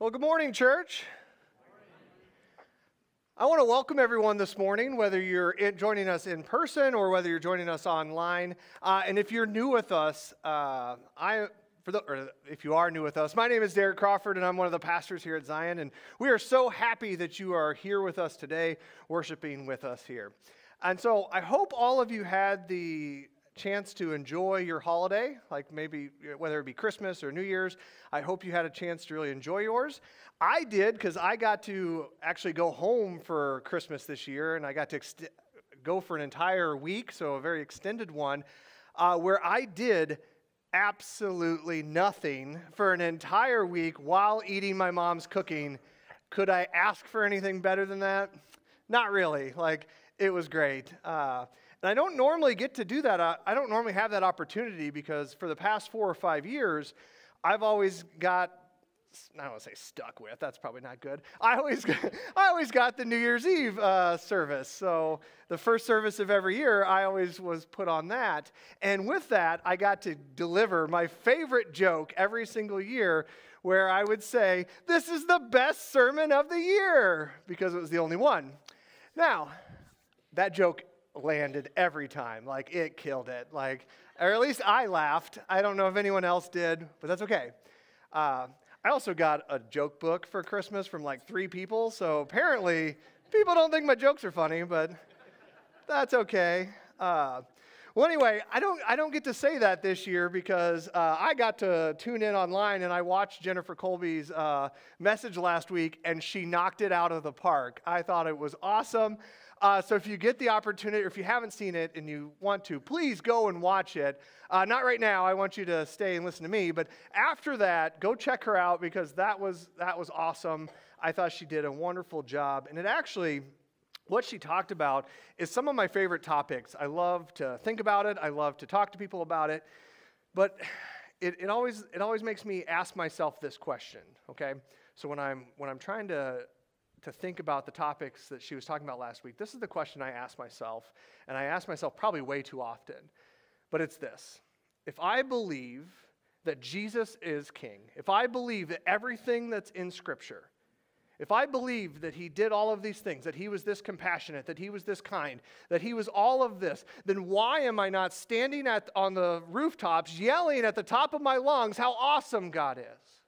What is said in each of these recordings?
Well, good morning, church. I want to welcome everyone this morning, whether you're in, joining us in person or whether you're joining us online. Uh, and if you're new with us, uh, I for the, or if you are new with us, my name is Derek Crawford, and I'm one of the pastors here at Zion. And we are so happy that you are here with us today, worshiping with us here. And so I hope all of you had the chance to enjoy your holiday, like maybe whether it be Christmas or New Year's. I hope you had a chance to really enjoy yours. I did because I got to actually go home for Christmas this year, and I got to ext- go for an entire week, so a very extended one, uh, where I did absolutely nothing for an entire week while eating my mom's cooking. Could I ask for anything better than that? Not really. Like, it was great. Uh, and I don't normally get to do that. I don't normally have that opportunity because for the past four or five years, I've always got I don't want to say stuck with. That's probably not good. I always, I always got the New Year's Eve uh, service. So the first service of every year, I always was put on that. And with that, I got to deliver my favorite joke every single year, where I would say, "This is the best sermon of the year," because it was the only one. Now, that joke landed every time. Like it killed it. Like, or at least I laughed. I don't know if anyone else did, but that's okay. Uh, I also got a joke book for Christmas from like three people. So apparently, people don't think my jokes are funny, but that's okay. Uh, well, anyway, I don't, I don't get to say that this year because uh, I got to tune in online and I watched Jennifer Colby's uh, message last week and she knocked it out of the park. I thought it was awesome. Uh, so if you get the opportunity, or if you haven't seen it and you want to, please go and watch it. Uh, not right now. I want you to stay and listen to me. But after that, go check her out because that was that was awesome. I thought she did a wonderful job, and it actually. What she talked about is some of my favorite topics. I love to think about it. I love to talk to people about it. But it, it, always, it always makes me ask myself this question, okay? So when I'm, when I'm trying to to think about the topics that she was talking about last week, this is the question I ask myself, and I ask myself probably way too often. But it's this If I believe that Jesus is king, if I believe that everything that's in Scripture, if I believe that he did all of these things, that he was this compassionate, that he was this kind, that he was all of this, then why am I not standing at, on the rooftops yelling at the top of my lungs how awesome God is?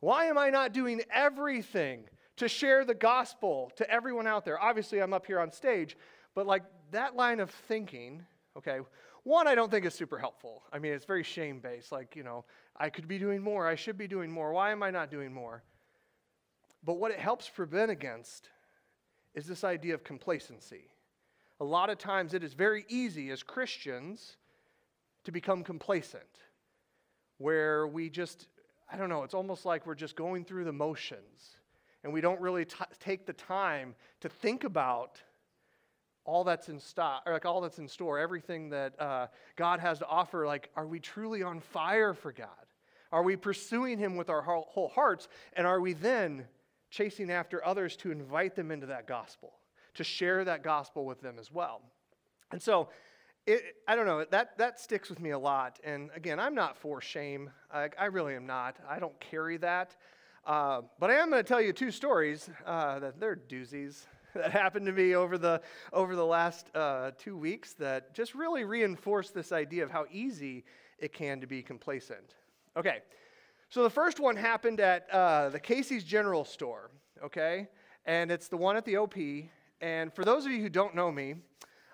Why am I not doing everything to share the gospel to everyone out there? Obviously, I'm up here on stage, but like that line of thinking, okay, one, I don't think is super helpful. I mean, it's very shame based. Like, you know, I could be doing more, I should be doing more. Why am I not doing more? But what it helps prevent against is this idea of complacency. A lot of times it is very easy as Christians to become complacent, where we just I don't know, it's almost like we're just going through the motions and we don't really t- take the time to think about all that's in stock, or like all that's in store, everything that uh, God has to offer. Like, are we truly on fire for God? Are we pursuing Him with our whole hearts? And are we then chasing after others to invite them into that gospel, to share that gospel with them as well? And so, it, I don't know, that, that sticks with me a lot. And again, I'm not for shame. I, I really am not. I don't carry that. Uh, but I am going to tell you two stories uh, that they're doozies that happened to me over the, over the last uh, two weeks that just really reinforce this idea of how easy it can to be complacent. Okay, so the first one happened at uh, the Casey's General Store, okay? And it's the one at the OP. And for those of you who don't know me,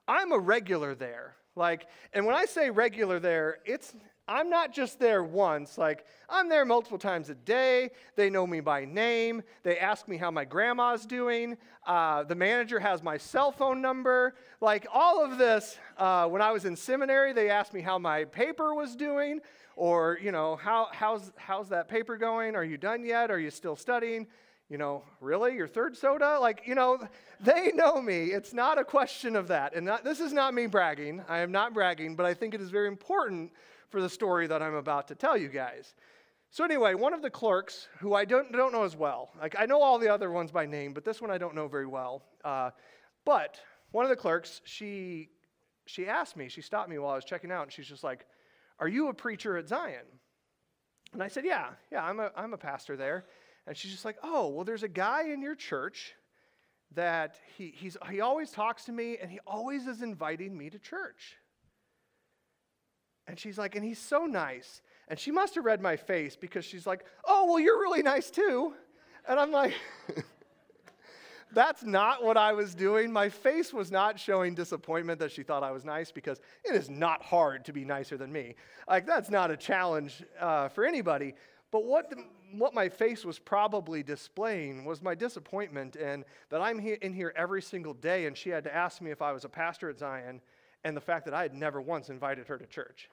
I'm a regular there. Like, and when I say regular there, it's I'm not just there once. Like, I'm there multiple times a day. They know me by name. They ask me how my grandma's doing. Uh, the manager has my cell phone number. Like, all of this, uh, when I was in seminary, they asked me how my paper was doing, or, you know, how, how's, how's that paper going? Are you done yet? Are you still studying? You know, really? Your third soda? Like, you know, they know me. It's not a question of that. And that, this is not me bragging. I am not bragging, but I think it is very important for the story that I'm about to tell you guys. So, anyway, one of the clerks, who I don't, don't know as well, like, I know all the other ones by name, but this one I don't know very well. Uh, but one of the clerks, she, she asked me, she stopped me while I was checking out, and she's just like, Are you a preacher at Zion? And I said, Yeah, yeah, I'm a, I'm a pastor there. And she's just like, Oh, well, there's a guy in your church that he, he's, he always talks to me and he always is inviting me to church. And she's like, And he's so nice. And she must have read my face because she's like, Oh, well, you're really nice too. And I'm like, That's not what I was doing. My face was not showing disappointment that she thought I was nice because it is not hard to be nicer than me. Like, that's not a challenge uh, for anybody. But what, what my face was probably displaying was my disappointment and that I'm in here every single day and she had to ask me if I was a pastor at Zion and the fact that I had never once invited her to church.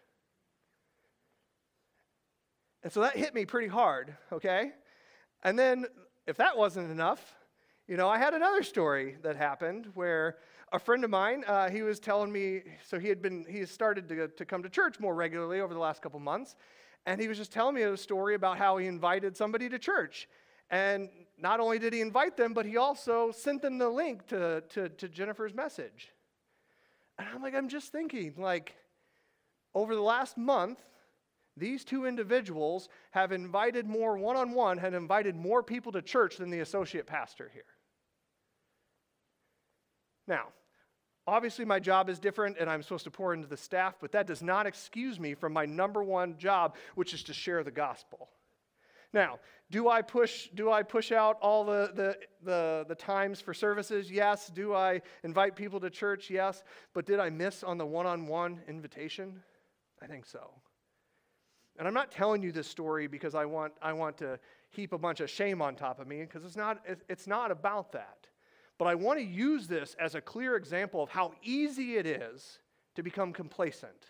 And so that hit me pretty hard, okay? And then, if that wasn't enough, you know, I had another story that happened where a friend of mine, uh, he was telling me, so he had been, he started to, to come to church more regularly over the last couple months, and he was just telling me a story about how he invited somebody to church. And not only did he invite them, but he also sent them the link to, to, to Jennifer's message. And I'm like, I'm just thinking, like, over the last month, these two individuals have invited more one on one, had invited more people to church than the associate pastor here. Now, obviously, my job is different and I'm supposed to pour into the staff, but that does not excuse me from my number one job, which is to share the gospel. Now, do I push, do I push out all the, the, the, the, times for services? Yes. Do I invite people to church? Yes. But did I miss on the one on one invitation? I think so. And I'm not telling you this story because I want, I want to heap a bunch of shame on top of me, because it's not, it's not about that. But I want to use this as a clear example of how easy it is to become complacent,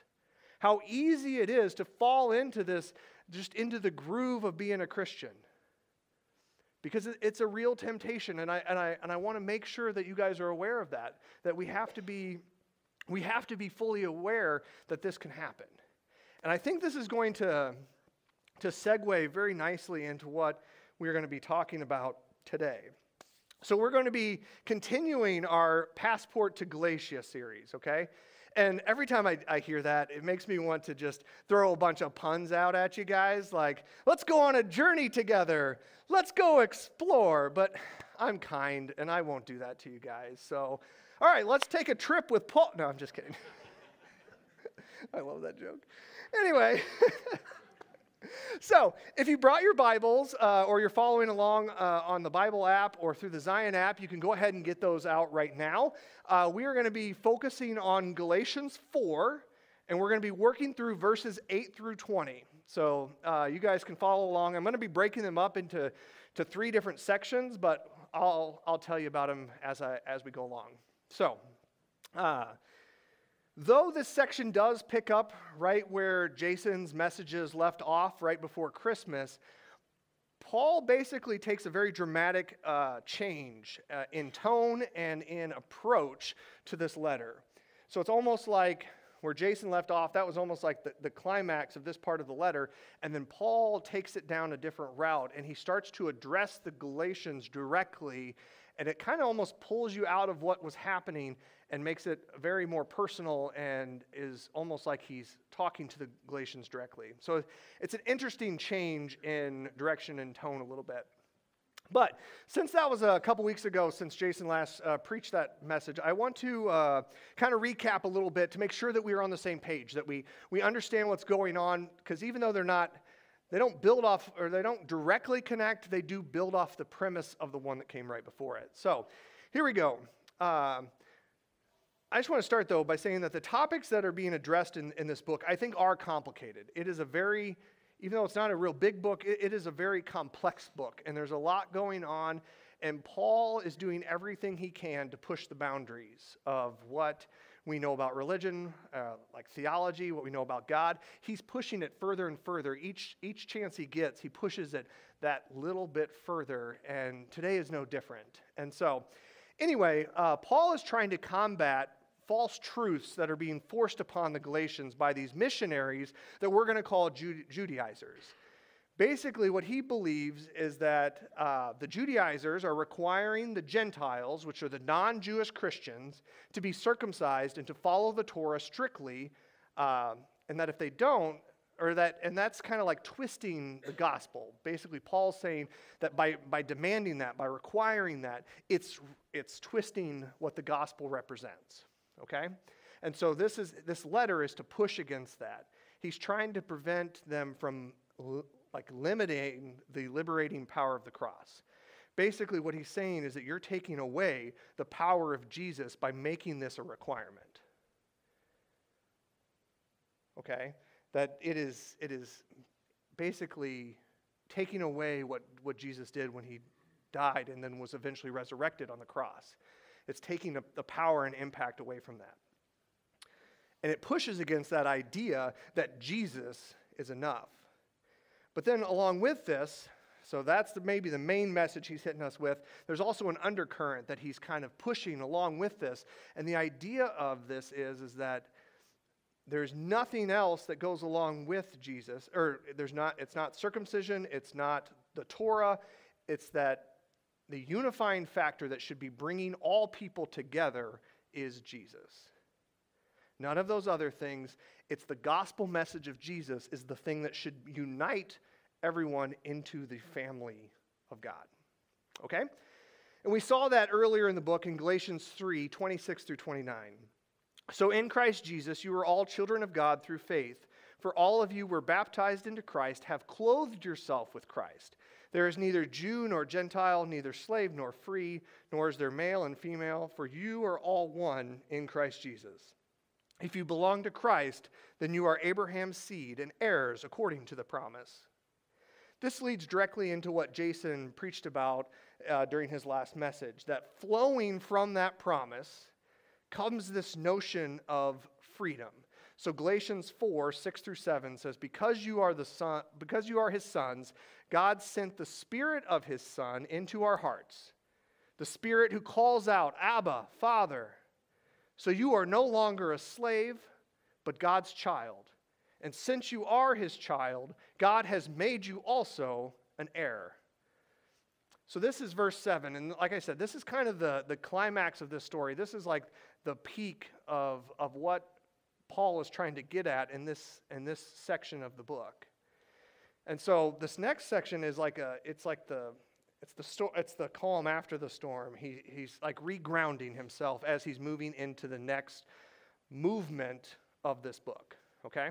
how easy it is to fall into this, just into the groove of being a Christian. Because it's a real temptation, and I, and I, and I want to make sure that you guys are aware of that, that we have to be, we have to be fully aware that this can happen. And I think this is going to, to segue very nicely into what we're going to be talking about today. So, we're going to be continuing our Passport to Galatia series, okay? And every time I, I, hear that, it makes me want to just throw a bunch of puns out at you guys, like, let's go on a journey together, let's go explore. But I'm kind, and I won't do that to you guys. So, all right, let's take a trip with Paul. No, I'm just kidding. I love that joke. Anyway. so, if you brought your Bibles uh, or you're following along uh, on the Bible app or through the Zion app, you can go ahead and get those out right now. Uh, we are going to be focusing on Galatians 4, and we're going to be working through verses 8 through 20. So, uh, you guys can follow along. I'm going to be breaking them up into to three different sections, but I'll, I'll tell you about them as, I, as we go along. So, uh, Though this section does pick up right where Jason's messages left off right before Christmas, Paul basically takes a very dramatic uh, change uh, in tone and in approach to this letter. So it's almost like where Jason left off, that was almost like the, the climax of this part of the letter. And then Paul takes it down a different route and he starts to address the Galatians directly. And it kind of almost pulls you out of what was happening and makes it very more personal and is almost like he's talking to the Galatians directly. So it's an interesting change in direction and tone a little bit. But since that was a couple weeks ago, since Jason last uh, preached that message, I want to uh, kind of recap a little bit to make sure that we are on the same page, that we, we understand what's going on, because even though they're not, they don't build off or they don't directly connect, they do build off the premise of the one that came right before it. So here we go. Uh, I just want to start, though, by saying that the topics that are being addressed in, in this book, I think, are complicated. It is a very, even though it's not a real big book, it, it is a very complex book, and there's a lot going on. And Paul is doing everything he can to push the boundaries of what we know about religion, uh, like theology, what we know about God. He's pushing it further and further. Each, each chance he gets, he pushes it that little bit further. And today is no different. And so, anyway, uh, Paul is trying to combat false truths that are being forced upon the Galatians by these missionaries that we're going to call Judaizers. Basically, what he believes is that uh, the Judaizers are requiring the Gentiles, which are the non Jewish Christians, to be circumcised and to follow the Torah strictly, uh, and that if they don't, or that, and that's kind of like twisting the gospel. Basically, Paul's saying that by, by demanding that, by requiring that, it's, it's twisting what the gospel represents. Okay? And so this, is, this letter is to push against that. He's trying to prevent them from like limiting the liberating power of the cross. Basically, what he's saying is that you're taking away the power of Jesus by making this a requirement. Okay? That it is, it is basically taking away what, what Jesus did when he died and then was eventually resurrected on the cross. It's taking the, the power and impact away from that. And it pushes against that idea that Jesus is enough. But then, along with this, so that's the, maybe the main message he's hitting us with. There's also an undercurrent that he's kind of pushing along with this. And the idea of this is, is that there's nothing else that goes along with Jesus, or there's not, it's not circumcision, it's not the Torah, it's that the unifying factor that should be bringing all people together is Jesus. None of those other things. It's the gospel message of Jesus is the thing that should unite everyone into the family of God. Okay? And we saw that earlier in the book in Galatians 3 26 through 29. So in Christ Jesus, you are all children of God through faith. For all of you were baptized into Christ, have clothed yourself with Christ. There is neither Jew nor Gentile, neither slave nor free, nor is there male and female, for you are all one in Christ Jesus. If you belong to Christ, then you are Abraham's seed and heirs according to the promise. This leads directly into what Jason preached about uh, during his last message that flowing from that promise comes this notion of freedom. So Galatians 4, 6 through 7 says, Because you are the son, because you are his sons, God sent the Spirit of his Son into our hearts. The Spirit who calls out, Abba, Father. So you are no longer a slave, but God's child. And since you are his child, God has made you also an heir. So this is verse 7. And like I said, this is kind of the, the climax of this story. This is like the peak of, of what Paul is trying to get at in this, in this section of the book. And so this next section is like a, it's like the, it's the, sto- it's the calm after the storm. He, he's like regrounding himself as he's moving into the next movement of this book, okay?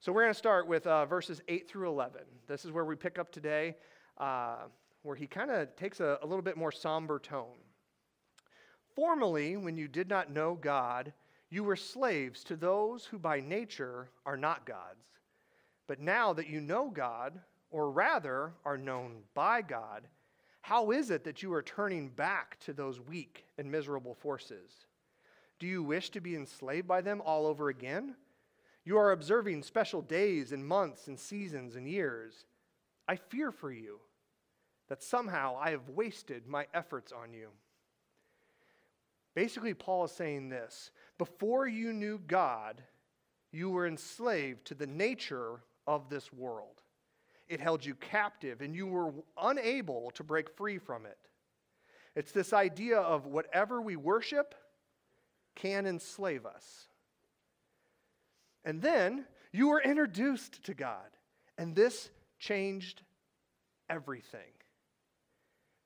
So we're going to start with uh, verses 8 through 11. This is where we pick up today, uh, where he kind of takes a, a little bit more somber tone. Formerly, when you did not know God, you were slaves to those who by nature are not God's. But now that you know God, or rather are known by God, how is it that you are turning back to those weak and miserable forces? Do you wish to be enslaved by them all over again? You are observing special days and months and seasons and years. I fear for you that somehow I have wasted my efforts on you. Basically, Paul is saying this before you knew God, you were enslaved to the nature of this world. It held you captive, and you were unable to break free from it. It's this idea of whatever we worship can enslave us. And then you were introduced to God, and this changed everything.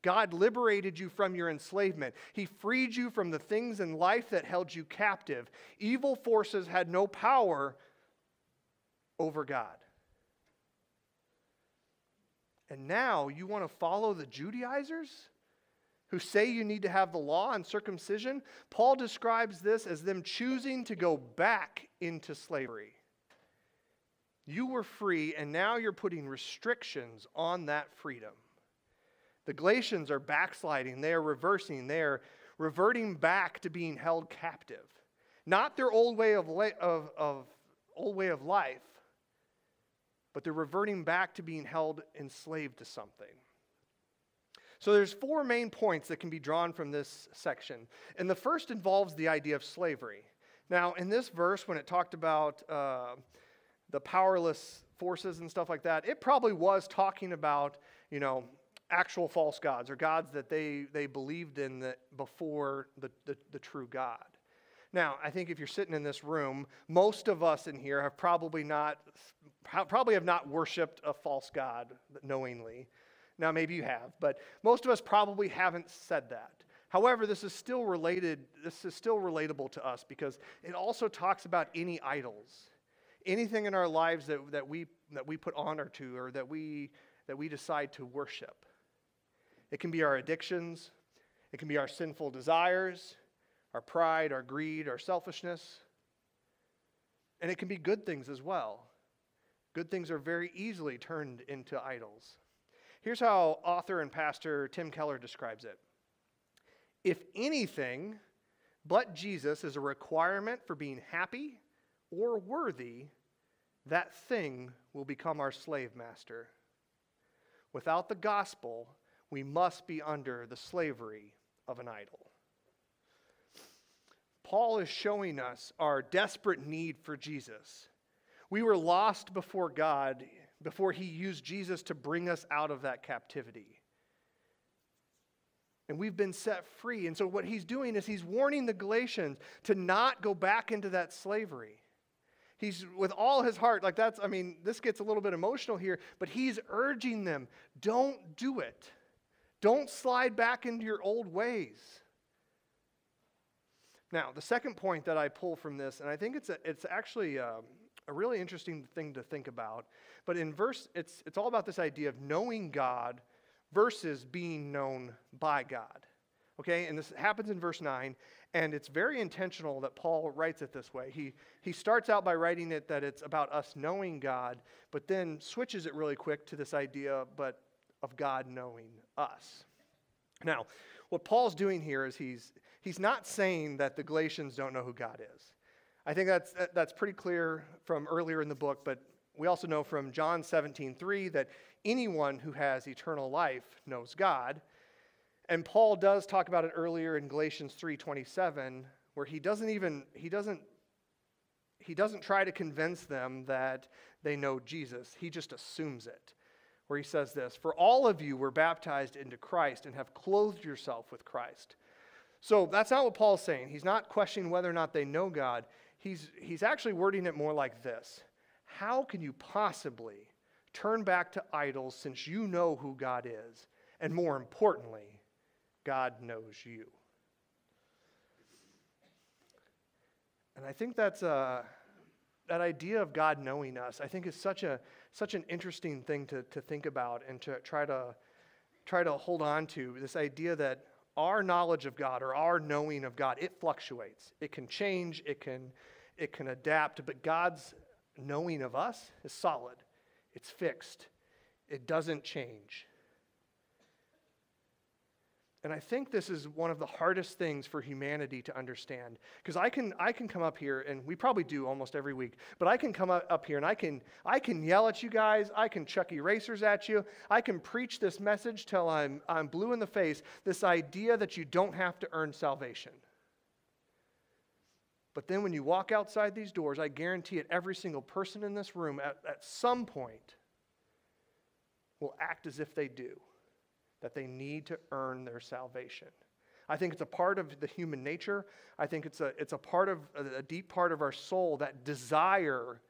God liberated you from your enslavement. He freed you from the things in life that held you captive. Evil forces had no power over God. And now you want to follow the Judaizers who say you need to have the law and circumcision? Paul describes this as them choosing to go back into slavery. You were free, and now you're putting restrictions on that freedom. The Galatians are backsliding, they are reversing, they are reverting back to being held captive. Not their old way of, of, of, old way of life, but they're reverting back to being held enslaved to something. So there's four main points that can be drawn from this section. And the first involves the idea of slavery. Now, in this verse, when it talked about uh, the powerless forces and stuff like that, it probably was talking about, you know, actual false gods or gods that they, they believed in the, before the, the, the true God. Now, I think if you're sitting in this room, most of us in here have probably not probably have not worshiped a false God knowingly. Now, maybe you have, but most of us probably haven't said that. However, this is still related, this is still relatable to us because it also talks about any idols. Anything in our lives that, that, we, that we put honor to or that we, that we decide to worship. It can be our addictions, it can be our sinful desires, our pride, our greed, our selfishness. And it can be good things as well. Good things are very easily turned into idols. Here's how author and pastor Tim Keller describes it If anything but Jesus is a requirement for being happy or worthy, that thing will become our slave master. Without the gospel, we must be under the slavery of an idol. Paul is showing us our desperate need for Jesus. We were lost before God before he used Jesus to bring us out of that captivity. And we've been set free. And so, what he's doing is he's warning the Galatians to not go back into that slavery. He's with all his heart, like that's, I mean, this gets a little bit emotional here, but he's urging them don't do it. Don't slide back into your old ways. Now, the second point that I pull from this, and I think it's, a, it's actually a, um, a really interesting thing to think about, but in verse, it's, it's all about this idea of knowing God versus being known by God. Okay, and this happens in verse 9, and it's very intentional that Paul writes it this way. He, he starts out by writing it that it's about us knowing God, but then switches it really quick to this idea, but of God knowing us. Now, what Paul's doing here is he's, he's not saying that the Galatians don't know who God is. I think that's, that's pretty clear from earlier in the book, but we also know from John 17, 3 that anyone who has eternal life knows God. And Paul does talk about it earlier in Galatians 3:27, where he doesn't even he doesn't he doesn't try to convince them that they know Jesus. He just assumes it. Where he says this, "For all of you were baptized into Christ and have clothed yourself with Christ." So that's not what Paul's saying. He's not questioning whether or not they know God. He's, he's actually wording it more like this How can you possibly turn back to idols since you know who God is? And more importantly, God knows you. And I think that's a, uh, that idea of God knowing us, I think is such, a, such an interesting thing to, to think about and to try to, try to hold on to. This idea that our knowledge of God or our knowing of God, it fluctuates. It can change, it can, it can adapt, but God's knowing of us is solid, it's fixed, it doesn't change. And I think this is one of the hardest things for humanity to understand. Because I can, I can come up here, and we probably do almost every week, but I can come up here and I can, I can yell at you guys. I can chuck erasers at you. I can preach this message till I'm, I'm blue in the face this idea that you don't have to earn salvation. But then when you walk outside these doors, I guarantee it, every single person in this room at, at some point will act as if they do that they need to earn their salvation. I think it's a part of the human nature. I think it's a, it's a part of a deep part of our soul that desire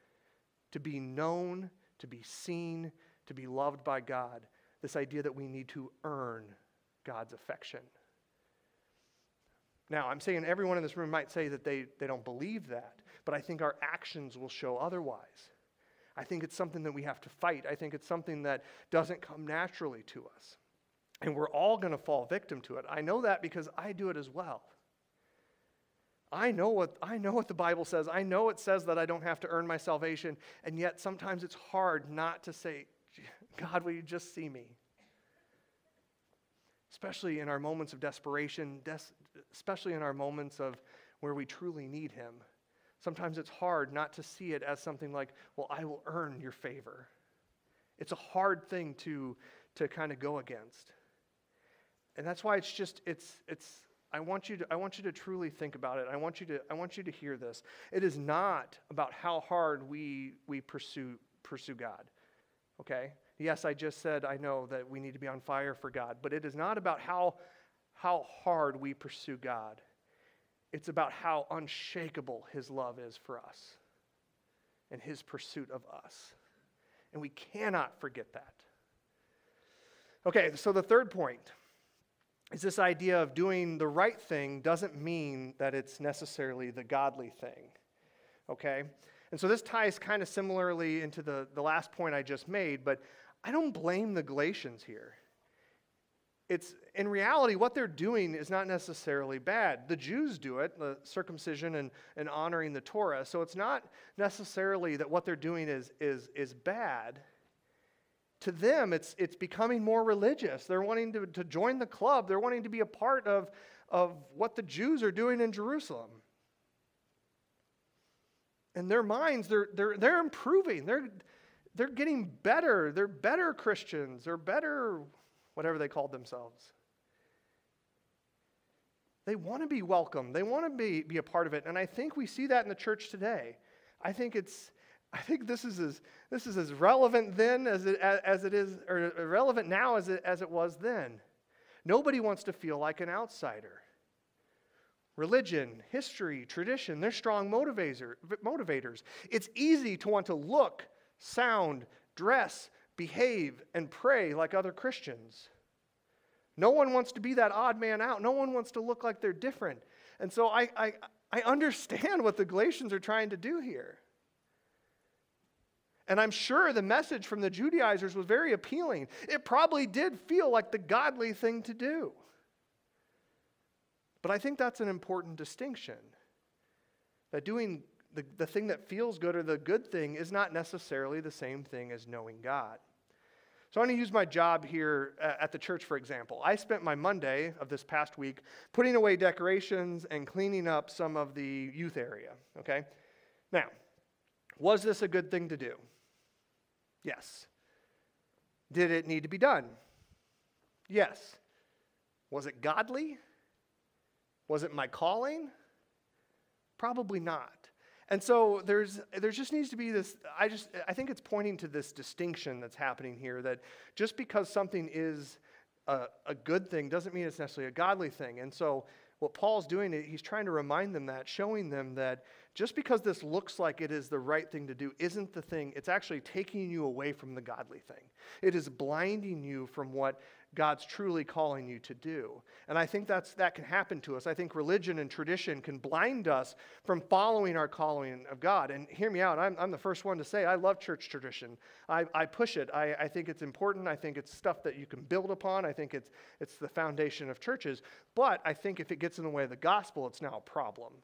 to be known, to be seen, to be loved by God. This idea that we need to earn God's affection. Now, I'm saying everyone in this room might say that they, they don't believe that, but I think our actions will show otherwise. I think it's something that we have to fight. I think it's something that doesn't come naturally to us. And we're all going to fall victim to it. I know that because I do it as well. I know what I know what the Bible says. I know it says that I don't have to earn my salvation, and yet sometimes it's hard not to say, God, will you just see me? Especially in our moments of desperation, des- especially in our moments of where we truly need him. Sometimes it's hard not to see it as something like, well, I will earn your favor. It's a hard thing to, to kind of go against. And that's why it's just, it's, it's, I want you to, I want you to truly think about it. I want you to, I want you to hear this. It is not about how hard we, we pursue, pursue God. Okay? Yes, I just said I know that we need to be on fire for God, but it is not about how, how hard we pursue God. It's about how unshakable his love is for us and his pursuit of us. And we cannot forget that. Okay, so the third point is this idea of doing the right thing doesn't mean that it's necessarily the godly thing. Okay? And so this ties kind of similarly into the, the last point I just made, but I don't blame the Galatians here. It's in reality, what they're doing is not necessarily bad. The Jews do it, the circumcision and, and honoring the Torah. So it's not necessarily that what they're doing is, is, is bad to them, it's, it's becoming more religious. They're wanting to, to join the club, they're wanting to be a part of, of what the Jews are doing in Jerusalem. In their minds, they're, they're, they're improving. They're, they're getting better. They're better Christians. They're better, whatever they called themselves. They want to be welcome. They want to be, be a part of it. And I think we see that in the church today. I think it's, I think this is as, this is as relevant then as it, as it is, or relevant now as it, as it was then. Nobody wants to feel like an outsider. Religion, history, tradition, they're strong motivator, motivators. It's easy to want to look, sound, dress, behave, and pray like other Christians. No one wants to be that odd man out. No one wants to look like they're different. And so I, I, I understand what the Galatians are trying to do here. And I'm sure the message from the Judaizers was very appealing. It probably did feel like the godly thing to do. But I think that's an important distinction. That doing the, the thing that feels good or the good thing is not necessarily the same thing as knowing God. So I'm going to use my job here uh, at the church, for example. I spent my Monday of this past week putting away decorations and cleaning up some of the youth area, okay? Now, was this a good thing to do? Yes. Did it need to be done? Yes. Was it godly? Was it my calling? Probably not. And so there's there just needs to be this I just I think it's pointing to this distinction that's happening here that just because something is a, a good thing doesn't mean it's necessarily a godly thing. And so what Paul's doing, he's trying to remind them that, showing them that just because this looks like it is the right thing to do isn't the thing. It's actually taking you away from the godly thing. It is blinding you from what God's truly calling you to do. And I think that's, that can happen to us. I think religion and tradition can blind us from following our calling of God. And hear me out, I'm, I'm the first one to say I love church tradition. I, I push it. I, I think it's important. I think it's stuff that you can build upon. I think it's, it's the foundation of churches. But I think if it gets in the way of the gospel, it's now a problem.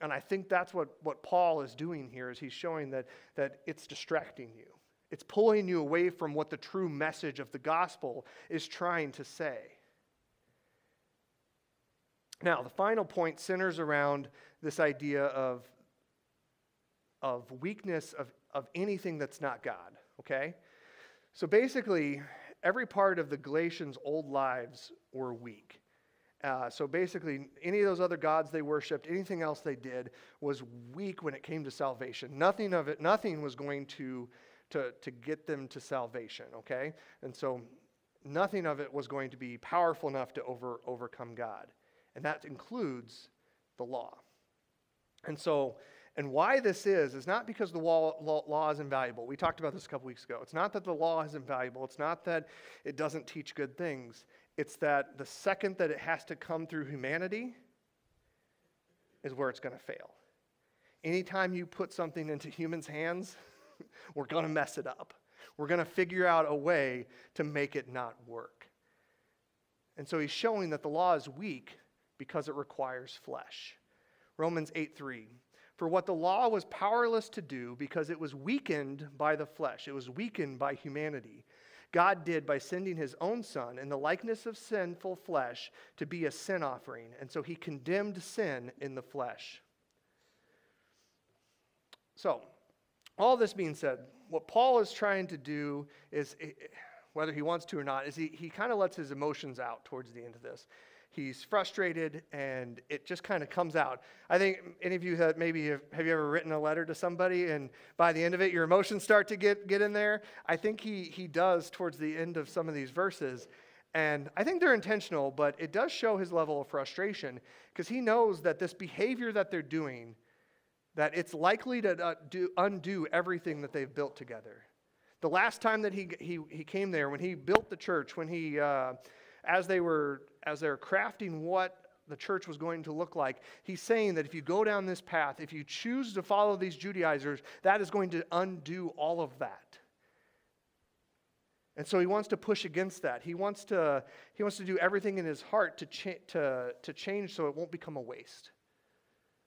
And I think that's what, what Paul is doing here is he's showing that, that it's distracting you. It's pulling you away from what the true message of the gospel is trying to say. Now, the final point centers around this idea of, of weakness of, of anything that's not God, okay? So basically, every part of the Galatians' old lives were weak. Uh, so basically, any of those other gods they worshipped, anything else they did, was weak when it came to salvation. Nothing of it, nothing was going to to, to get them to salvation, okay? And so nothing of it was going to be powerful enough to over, overcome God. And that includes the law. And so, and why this is, is not because the law, law, law, is invaluable. We talked about this a couple weeks ago. It's not that the law is invaluable. It's not that it doesn't teach good things. It's that the second that it has to come through humanity is where it's going to fail. Anytime you put something into humans' hands, we're going to mess it up. We're going to figure out a way to make it not work. And so he's showing that the law is weak because it requires flesh. Romans 8 3. For what the law was powerless to do because it was weakened by the flesh, it was weakened by humanity. God did by sending his own son in the likeness of sinful flesh to be a sin offering. And so he condemned sin in the flesh. So, all this being said, what Paul is trying to do is, eh, whether he wants to or not, is he, he kind of lets his emotions out towards the end of this. He's frustrated and it just kind of comes out. I think any of you have maybe have, have you ever written a letter to somebody and by the end of it your emotions start to get, get in there? I think he, he does towards the end of some of these verses. And I think they're intentional, but it does show his level of frustration because he knows that this behavior that they're doing that it's likely to uh, do, undo everything that they've built together. The last time that he, he, he came there, when he built the church, when he, uh, as they were as they were crafting what the church was going to look like, he's saying that if you go down this path, if you choose to follow these Judaizers, that is going to undo all of that. And so he wants to push against that. He wants to, he wants to do everything in his heart to, cha- to, to change so it won't become a waste.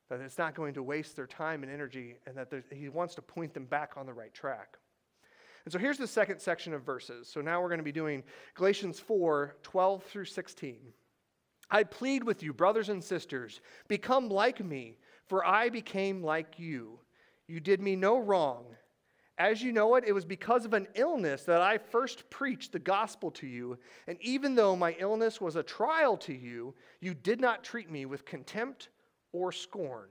That it's not going to waste their time and energy, and that he wants to point them back on the right track. And so here's the second section of verses. So now we're going to be doing Galatians 4 12 through 16. I plead with you, brothers and sisters, become like me, for I became like you. You did me no wrong. As you know it, it was because of an illness that I first preached the gospel to you. And even though my illness was a trial to you, you did not treat me with contempt or scorn.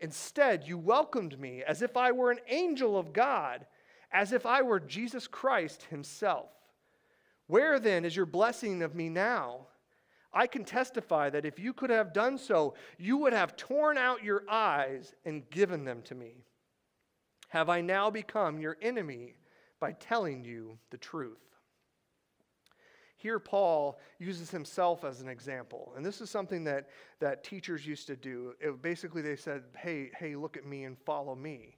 Instead, you welcomed me as if I were an angel of God as if I were Jesus Christ himself. Where then is your blessing of me now? I can testify that if you could have done so, you would have torn out your eyes and given them to me. Have I now become your enemy by telling you the truth? Here, Paul uses himself as an example. And this is something that, that teachers used to do. It, basically, they said, hey, hey, look at me and follow me.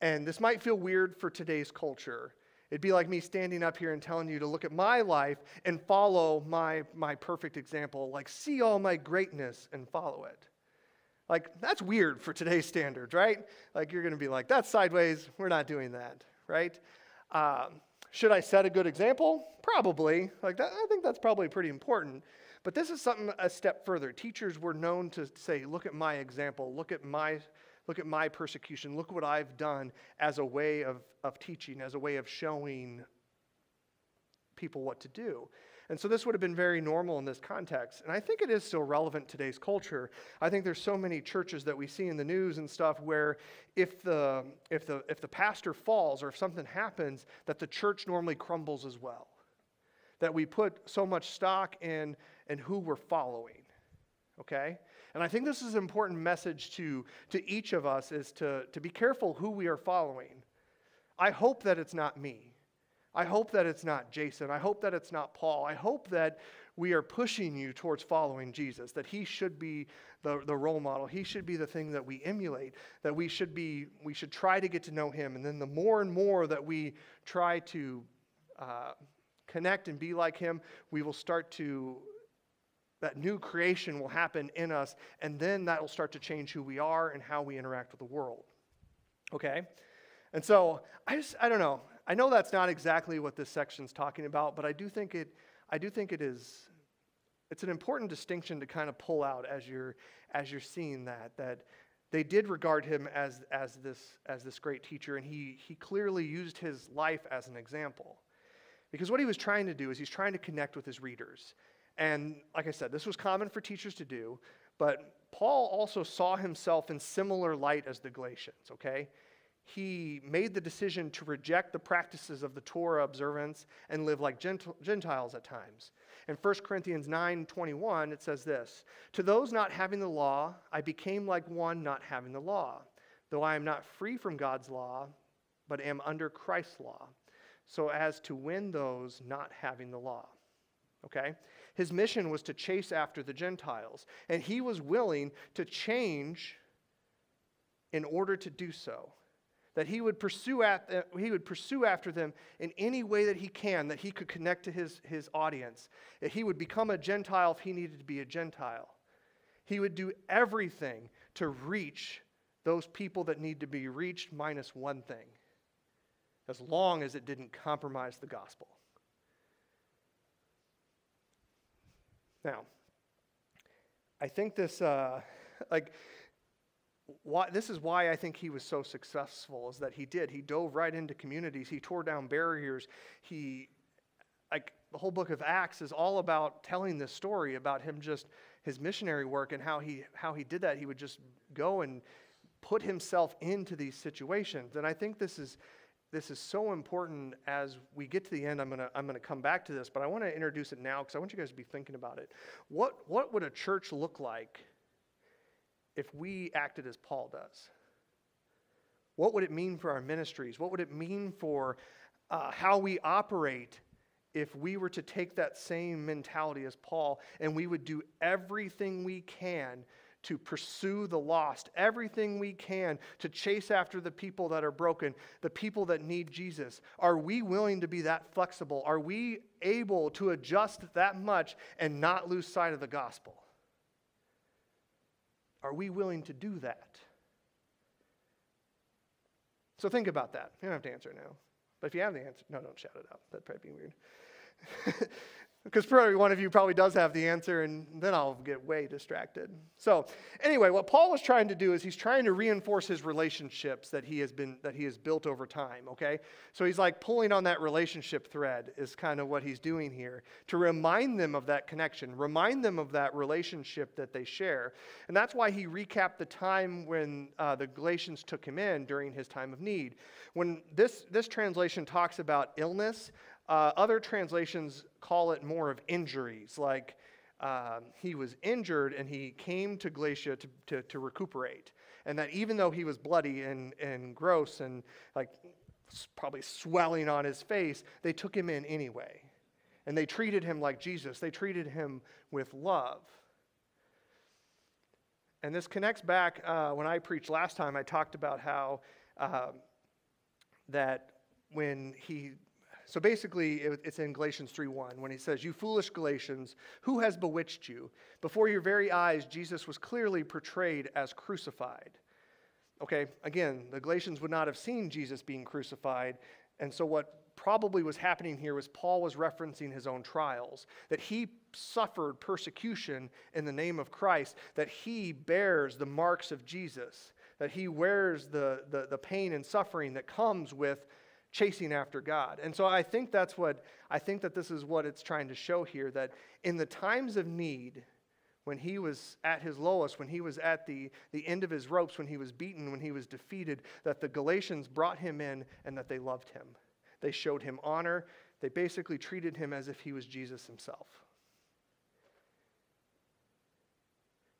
And this might feel weird for today's culture. It'd be like me standing up here and telling you to look at my life and follow my, my perfect example, like see all my greatness and follow it. Like, that's weird for today's standards, right? Like, you're going to be like, that's sideways. We're not doing that, right? Um, should I set a good example? Probably. Like, that, I think that's probably pretty important. But this is something a step further. Teachers were known to say, look at my example, look at my Look at my persecution. Look what I've done as a way of, of teaching, as a way of showing people what to do. And so this would have been very normal in this context. And I think it is still relevant today's culture. I think there's so many churches that we see in the news and stuff where if the if the if the pastor falls or if something happens, that the church normally crumbles as well. That we put so much stock in in who we're following. Okay? And I think this is an important message to, to each of us is to, to be careful who we are following. I hope that it's not me. I hope that it's not Jason. I hope that it's not Paul. I hope that we are pushing you towards following Jesus, that he should be the, the role model. He should be the thing that we emulate, that we should be, we should try to get to know him. And then the more and more that we try to uh, connect and be like him, we will start to that new creation will happen in us, and then that will start to change who we are and how we interact with the world. Okay? And so I just I don't know. I know that's not exactly what this section's talking about, but I do think it I do think it is it's an important distinction to kind of pull out as you're as you're seeing that that they did regard him as as this as this great teacher and he he clearly used his life as an example. Because what he was trying to do is he's trying to connect with his readers. And like I said, this was common for teachers to do, but Paul also saw himself in similar light as the Galatians, okay? He made the decision to reject the practices of the Torah observance and live like Gentiles at times. In 1 Corinthians 9 21, it says this To those not having the law, I became like one not having the law, though I am not free from God's law, but am under Christ's law, so as to win those not having the law. Okay? His mission was to chase after the Gentiles, and he was willing to change in order to do so. That he would pursue, at, uh, he would pursue after them in any way that he can, that he could connect to his, his audience. That he would become a Gentile if he needed to be a Gentile. He would do everything to reach those people that need to be reached, minus one thing, as long as it didn't compromise the gospel. Now, I think this, uh, like, why, this is why I think he was so successful, is that he did. He dove right into communities, he tore down barriers. He, like, the whole book of Acts is all about telling this story about him just his missionary work and how he how he did that. He would just go and put himself into these situations. And I think this is this is so important as we get to the end. I'm going to I'm going to come back to this, but I want to introduce it now because I want you guys to be thinking about it. What, what would a church look like if we acted as Paul does? What would it mean for our ministries? What would it mean for uh, how we operate if we were to take that same mentality as Paul and we would do everything we can to pursue the lost, everything we can to chase after the people that are broken, the people that need Jesus? Are we willing to be that flexible? Are we able to adjust that much and not lose sight of the gospel? Are we willing to do that? So think about that. You don't have to answer now. But if you have the answer, no, don't shout it out. That'd probably be weird. Because probably one of you probably does have the answer, and then I'll get way distracted. So, anyway, what Paul is trying to do is he's trying to reinforce his relationships that he has been that he has built over time. Okay, so he's like pulling on that relationship thread is kind of what he's doing here to remind them of that connection, remind them of that relationship that they share, and that's why he recapped the time when uh, the Galatians took him in during his time of need. When this this translation talks about illness. Uh, other translations call it more of injuries, like um, he was injured and he came to Galatia to, to, to, recuperate. And that even though he was bloody and, and gross and like probably swelling on his face, they took him in anyway. And they treated him like Jesus, they treated him with love. And this connects back uh, when I preached last time, I talked about how uh, that when he so basically, it's in Galatians 3:1 when he says, "You foolish Galatians, who has bewitched you? Before your very eyes, Jesus was clearly portrayed as crucified." Okay, again, the Galatians would not have seen Jesus being crucified, and so what probably was happening here was Paul was referencing his own trials, that he suffered persecution in the name of Christ, that he bears the marks of Jesus, that he wears the, the, the pain and suffering that comes with chasing after God. And so I think that's what, I think that this is what it's trying to show here that in the times of need, when he was at his lowest, when he was at the, the end of his ropes, when he was beaten, when he was defeated, that the Galatians brought him in and that they loved him. They showed him honor. They basically treated him as if he was Jesus himself.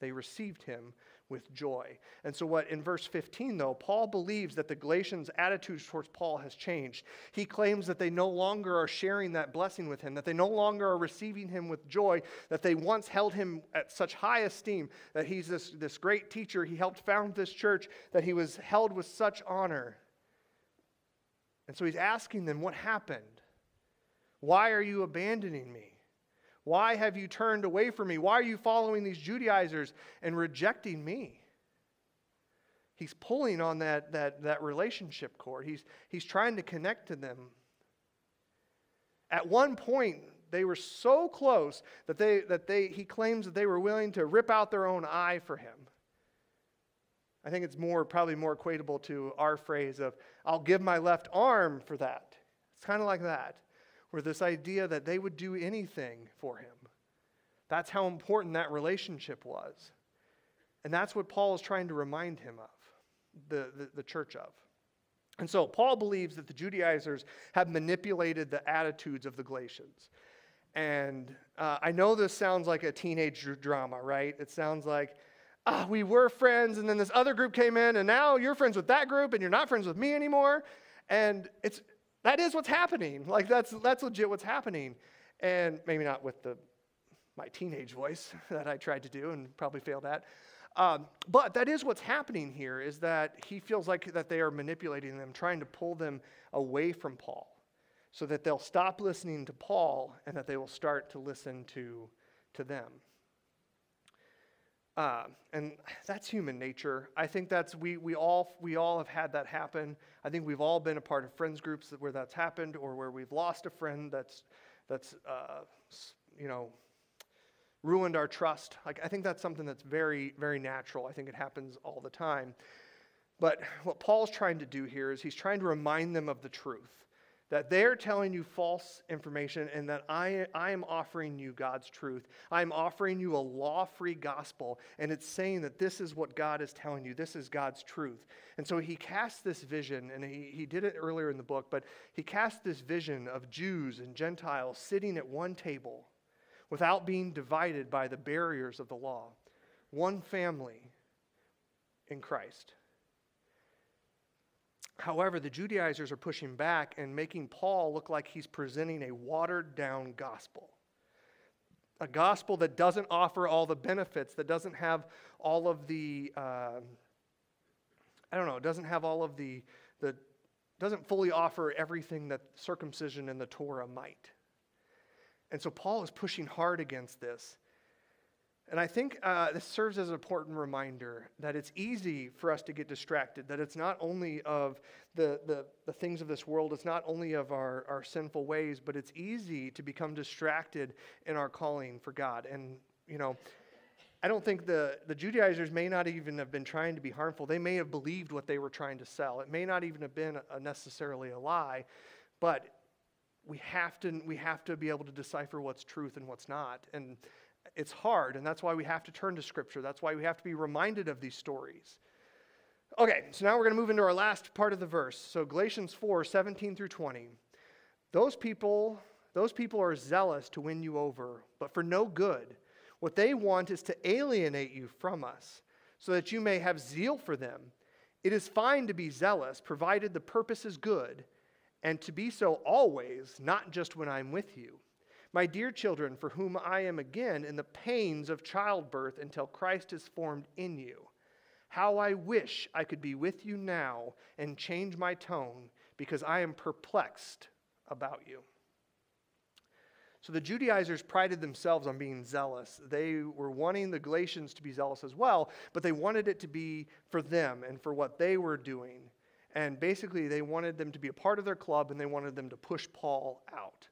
They received him with joy. And so, what in verse 15, though, Paul believes that the Galatians' attitude towards Paul has changed. He claims that they no longer are sharing that blessing with him, that they no longer are receiving him with joy, that they once held him at such high esteem, that he's this, this great teacher, he helped found this church, that he was held with such honor. And so, he's asking them, What happened? Why are you abandoning me? Why have you turned away from me? Why are you following these Judaizers and rejecting me? He's pulling on that, that, that relationship cord. He's, he's trying to connect to them. At one point, they were so close that, they, that they, he claims that they were willing to rip out their own eye for him. I think it's more, probably more equatable to our phrase of, I'll give my left arm for that. It's kind of like that or this idea that they would do anything for him. That's how important that relationship was. And that's what Paul is trying to remind him of, the, the, the, church of. And so Paul believes that the Judaizers have manipulated the attitudes of the Galatians. And uh, I know this sounds like a teenage drama, right? It sounds like, ah, we were friends, and then this other group came in, and now you're friends with that group, and you're not friends with me anymore. And it's, that is what's happening. Like that's that's legit what's happening. And maybe not with the my teenage voice that I tried to do and probably failed at. Um, but that is what's happening here is that he feels like that they are manipulating them, trying to pull them away from Paul so that they'll stop listening to Paul and that they will start to listen to, to them. Uh, and that's human nature. I think that's we, we all we all have had that happen. I think we've all been a part of friends groups where that's happened, or where we've lost a friend that's that's uh, you know ruined our trust. Like I think that's something that's very very natural. I think it happens all the time. But what Paul's trying to do here is he's trying to remind them of the truth that they're telling you false information and that I, I am offering you God's truth. I'm offering you a law free gospel, and it's saying that this is what God is telling you. This is God's truth. And so he cast this vision, and he, he did it earlier in the book, but he cast this vision of Jews and Gentiles sitting at one table without being divided by the barriers of the law, one family in Christ. However, the Judaizers are pushing back and making Paul look like he's presenting a watered down gospel. A gospel that doesn't offer all the benefits, that doesn't have all of the, uh, I don't know, doesn't have all of the, the, doesn't fully offer everything that circumcision and the Torah might. And so Paul is pushing hard against this. And I think uh, this serves as an important reminder that it's easy for us to get distracted, that it's not only of the, the, the, things of this world, it's not only of our, our sinful ways, but it's easy to become distracted in our calling for God. And, you know, I don't think the, the Judaizers may not even have been trying to be harmful. They may have believed what they were trying to sell. It may not even have been a, necessarily a lie, but we have, to, we have to be able to decipher what's truth and what's not. And it's hard, and that's why we have to turn to Scripture. That's why we have to be reminded of these stories. Okay, so now we're going to move into our last part of the verse. So Galatians 4 17 through 20. Those people, those people are zealous to win you over, but for no good. What they want is to alienate you from us, so that you may have zeal for them. It is fine to be zealous, provided the purpose is good, and to be so always, not just when I'm with you. My dear children, for whom I am again in the pains of childbirth until Christ is formed in you. How I wish I could be with you now and change my tone because I am perplexed about you. So the Judaizers prided themselves on being zealous. They were wanting the Galatians to be zealous as well, but they wanted it to be for them and for what they were doing. And basically, they wanted them to be a part of their club and they wanted them to push Paul out.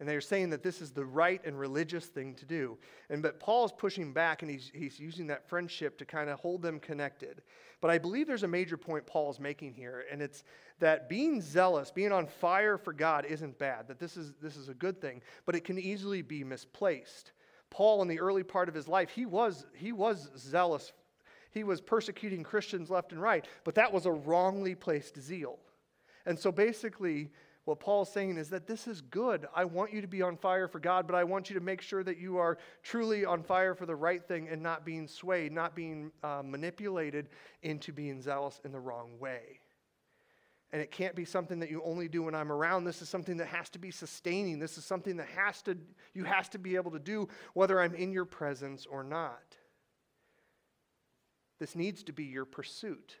And they're saying that this is the right and religious thing to do. And but Paul's pushing back and he's, he's using that friendship to kind of hold them connected. But I believe there's a major point Paul's making here, and it's that being zealous, being on fire for God isn't bad, that this is, this is a good thing, but it can easily be misplaced. Paul, in the early part of his life, he was, he was zealous. He was persecuting Christians left and right, but that was a wrongly placed zeal. And so basically, what Paul's saying is that this is good. I want you to be on fire for God, but I want you to make sure that you are truly on fire for the right thing and not being swayed, not being uh, manipulated into being zealous in the wrong way. And it can't be something that you only do when I'm around. This is something that has to be sustaining. This is something that has to you has to be able to do whether I'm in your presence or not. This needs to be your pursuit.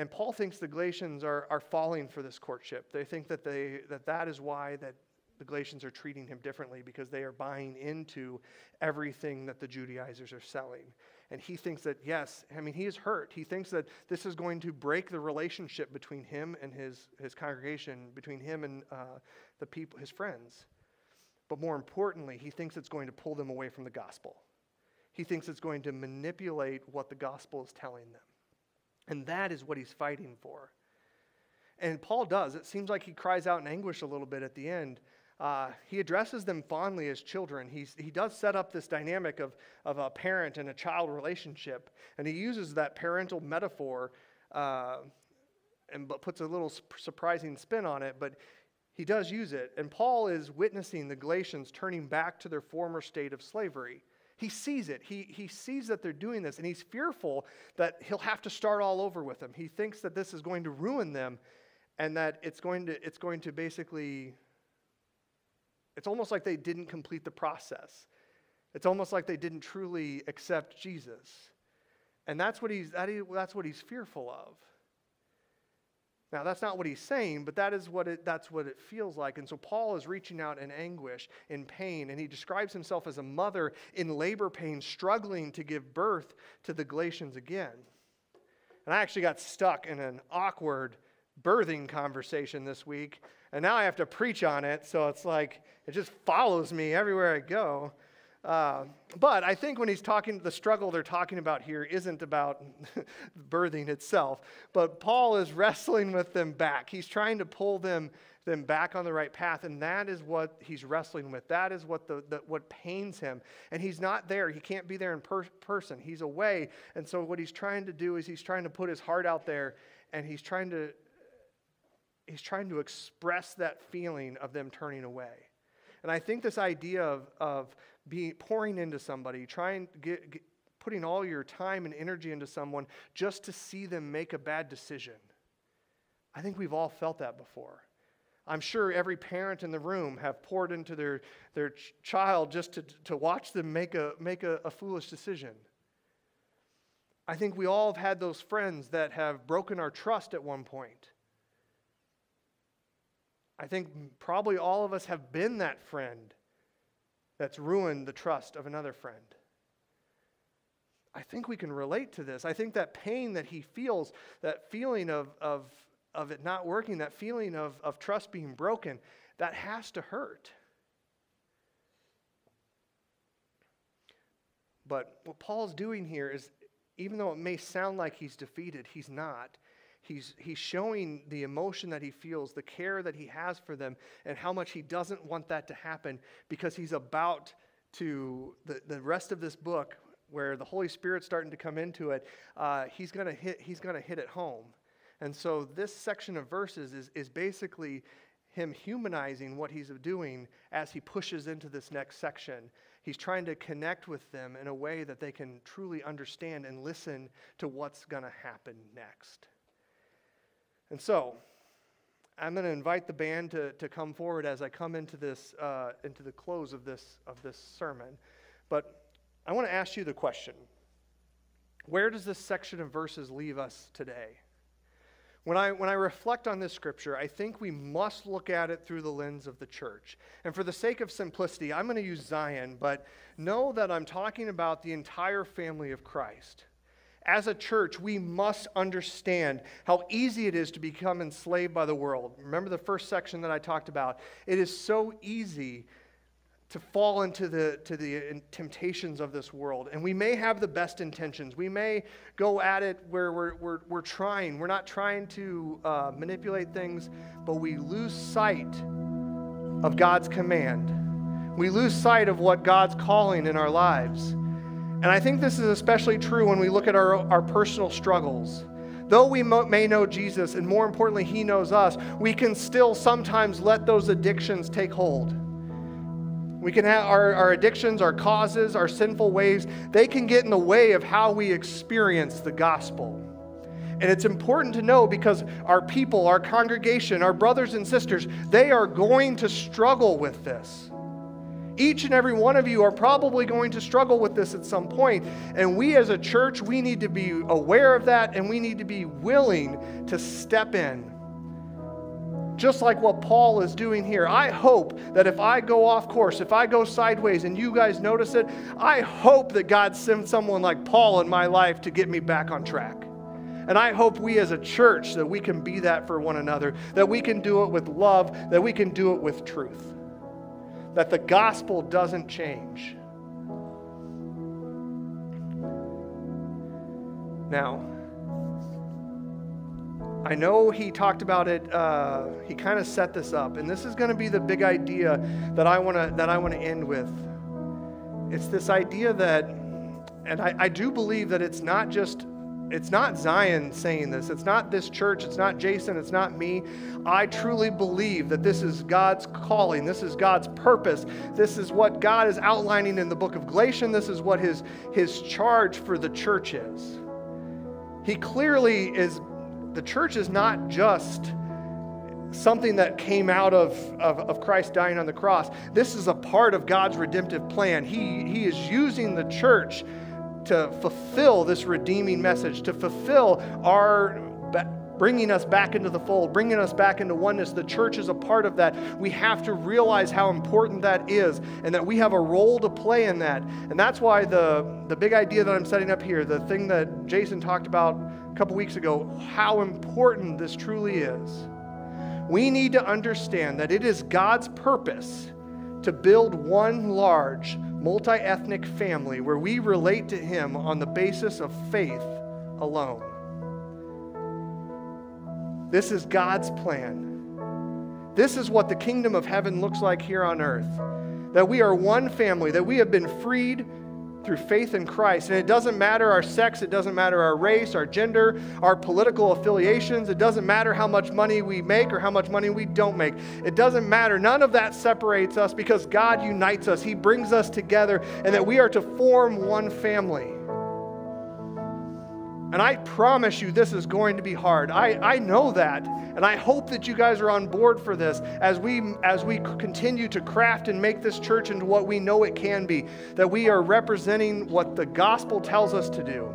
And Paul thinks the Galatians are, are falling for this courtship. They think that, they, that that is why that the Galatians are treating him differently because they are buying into everything that the Judaizers are selling. And he thinks that, yes, I mean, he is hurt. He thinks that this is going to break the relationship between him and his, his congregation, between him and uh, the people, his friends. But more importantly, he thinks it's going to pull them away from the gospel. He thinks it's going to manipulate what the gospel is telling them. And that is what he's fighting for. And Paul does. It seems like he cries out in anguish a little bit at the end. Uh, he addresses them fondly as children. He's, he does set up this dynamic of, of a parent and a child relationship. And he uses that parental metaphor uh, and but puts a little surprising spin on it. But he does use it. And Paul is witnessing the Galatians turning back to their former state of slavery. He sees it. He, he sees that they're doing this, and he's fearful that he'll have to start all over with them. He thinks that this is going to ruin them and that it's going to, it's going to basically, it's almost like they didn't complete the process. It's almost like they didn't truly accept Jesus. And that's what he's, that he, that's what he's fearful of. Now, that's not what he's saying, but that is what it, that's what it feels like. And so Paul is reaching out in anguish, in pain, and he describes himself as a mother in labor pain, struggling to give birth to the Galatians again. And I actually got stuck in an awkward birthing conversation this week, and now I have to preach on it, so it's like it just follows me everywhere I go. Uh, but I think when he's talking, the struggle they're talking about here isn't about birthing itself, but Paul is wrestling with them back. He's trying to pull them, them back on the right path, and that is what he's wrestling with. That is what, the, the what pains him. And he's not there. He can't be there in per- person. He's away. And so what he's trying to do is he's trying to put his heart out there, and he's trying to, he's trying to express that feeling of them turning away. And I think this idea of, of being pouring into somebody, trying get, get, putting all your time and energy into someone just to see them make a bad decision. I think we've all felt that before. I'm sure every parent in the room have poured into their, their ch- child just to, to watch them make, a, make a, a foolish decision. I think we all have had those friends that have broken our trust at one point. I think probably all of us have been that friend that's ruined the trust of another friend. I think we can relate to this. I think that pain that he feels, that feeling of, of, of it not working, that feeling of, of trust being broken, that has to hurt. But what Paul's doing here is, even though it may sound like he's defeated, he's not. He's, he's showing the emotion that he feels, the care that he has for them, and how much he doesn't want that to happen because he's about to, the, the rest of this book, where the Holy Spirit's starting to come into it, uh, he's going to hit, he's going to hit it home. And so this section of verses is, is basically him humanizing what he's doing as he pushes into this next section. He's trying to connect with them in a way that they can truly understand and listen to what's going to happen next. And so, I'm going to invite the band to, to come forward as I come into this uh, into the close of this of this sermon. But I want to ask you the question: Where does this section of verses leave us today? When I, when I reflect on this scripture, I think we must look at it through the lens of the church. And for the sake of simplicity, I'm going to use Zion, but know that I'm talking about the entire family of Christ. As a church, we must understand how easy it is to become enslaved by the world. Remember the first section that I talked about? It is so easy to fall into the, to the temptations of this world. And we may have the best intentions. We may go at it where we're, we're, we're trying. We're not trying to uh, manipulate things, but we lose sight of God's command. We lose sight of what God's calling in our lives. And I think this is especially true when we look at our, our personal struggles. Though we may know Jesus, and more importantly, He knows us, we can still sometimes let those addictions take hold. We can have our, our addictions, our causes, our sinful ways, they can get in the way of how we experience the gospel. And it's important to know because our people, our congregation, our brothers and sisters, they are going to struggle with this. Each and every one of you are probably going to struggle with this at some point. And we as a church, we need to be aware of that and we need to be willing to step in just like what Paul is doing here. I hope that if I go off course, if I go sideways and you guys notice it, I hope that God sends someone like Paul in my life to get me back on track. And I hope we as a church that we can be that for one another, that we can do it with love, that we can do it with truth. That the gospel doesn't change. Now, I know he talked about it. Uh, he kind of set this up, and this is going to be the big idea that I want to that I want to end with. It's this idea that, and I, I do believe that it's not just it's not Zion saying this. It's not this church. It's not Jason. It's not me. I truly believe that this is God's calling. This is God's purpose. This is what God is outlining in the book of Galatians. This is what his, his charge for the church is. He clearly is the church is not just something that came out of, of, of, Christ dying on the cross. This is a part of God's redemptive plan. He, he is using the church to fulfill this redeeming message, to fulfill our bringing us back into the fold, bringing us back into oneness. The church is a part of that. We have to realize how important that is and that we have a role to play in that. And that's why the, the big idea that I'm setting up here, the thing that Jason talked about a couple weeks ago, how important this truly is. We need to understand that it is God's purpose to build one large, multi ethnic family where we relate to Him on the basis of faith alone. This is God's plan. This is what the kingdom of heaven looks like here on earth. That we are one family, that we have been freed through faith in Christ. And it doesn't matter our sex, it doesn't matter our race, our gender, our political affiliations, it doesn't matter how much money we make or how much money we don't make. It doesn't matter. None of that separates us because God unites us, He brings us together, and that we are to form one family. And I promise you, this is going to be hard. I, I know that. And I hope that you guys are on board for this as we, as we continue to craft and make this church into what we know it can be, that we are representing what the gospel tells us to do,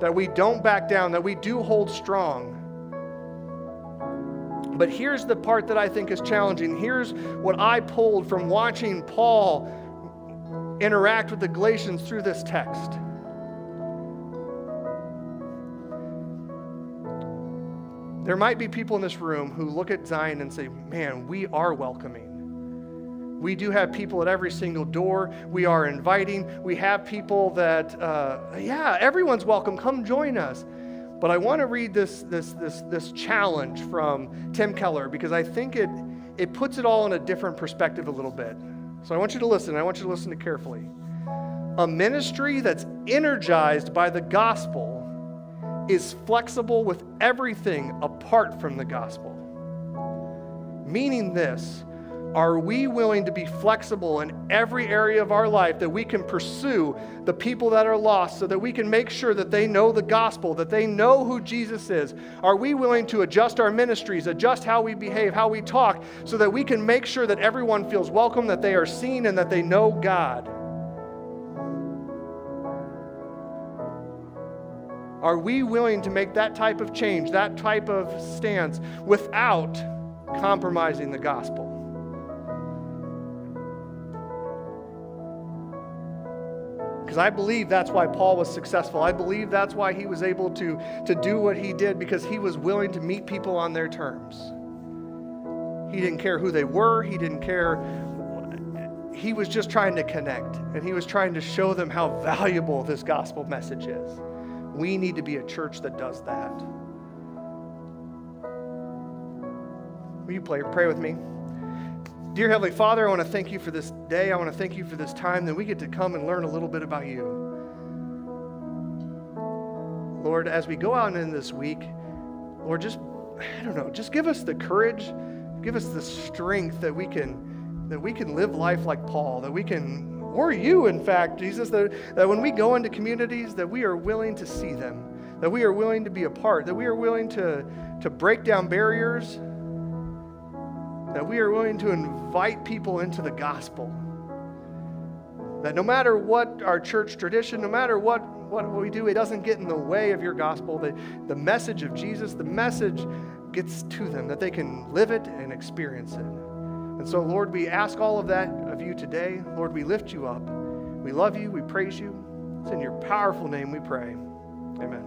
that we don't back down, that we do hold strong. But here's the part that I think is challenging. Here's what I pulled from watching Paul interact with the Galatians through this text. There might be people in this room who look at Zion and say, man, we are welcoming. We do have people at every single door. We are inviting. We have people that, uh, yeah, everyone's welcome. Come join us. But I want to read this, this, this, this challenge from Tim Keller because I think it, it puts it all in a different perspective a little bit. So I want you to listen. I want you to listen to carefully. A ministry that's energized by the gospel is flexible with everything apart from the gospel. Meaning this, are we willing to be flexible in every area of our life that we can pursue the people that are lost so that we can make sure that they know the gospel, that they know who Jesus is? Are we willing to adjust our ministries, adjust how we behave, how we talk, so that we can make sure that everyone feels welcome, that they are seen, and that they know God? Are we willing to make that type of change, that type of stance, without compromising the gospel? Because I believe that's why Paul was successful. I believe that's why he was able to, to do what he did, because he was willing to meet people on their terms. He didn't care who they were, he didn't care. He was just trying to connect, and he was trying to show them how valuable this gospel message is. We need to be a church that does that. Will you pray, pray with me? Dear Heavenly Father, I want to thank you for this day. I want to thank you for this time that we get to come and learn a little bit about you. Lord, as we go out in this week, Lord, just, I don't know, just give us the courage, give us the strength that we can, that we can live life like Paul, that we can or you, in fact, Jesus, that, that when we go into communities, that we are willing to see them, that we are willing to be a part, that we are willing to, to break down barriers, that we are willing to invite people into the gospel. That no matter what our church tradition, no matter what, what we do, it doesn't get in the way of your gospel. The, the message of Jesus, the message gets to them, that they can live it and experience it. And so, Lord, we ask all of that of you today. Lord, we lift you up. We love you. We praise you. It's in your powerful name we pray. Amen.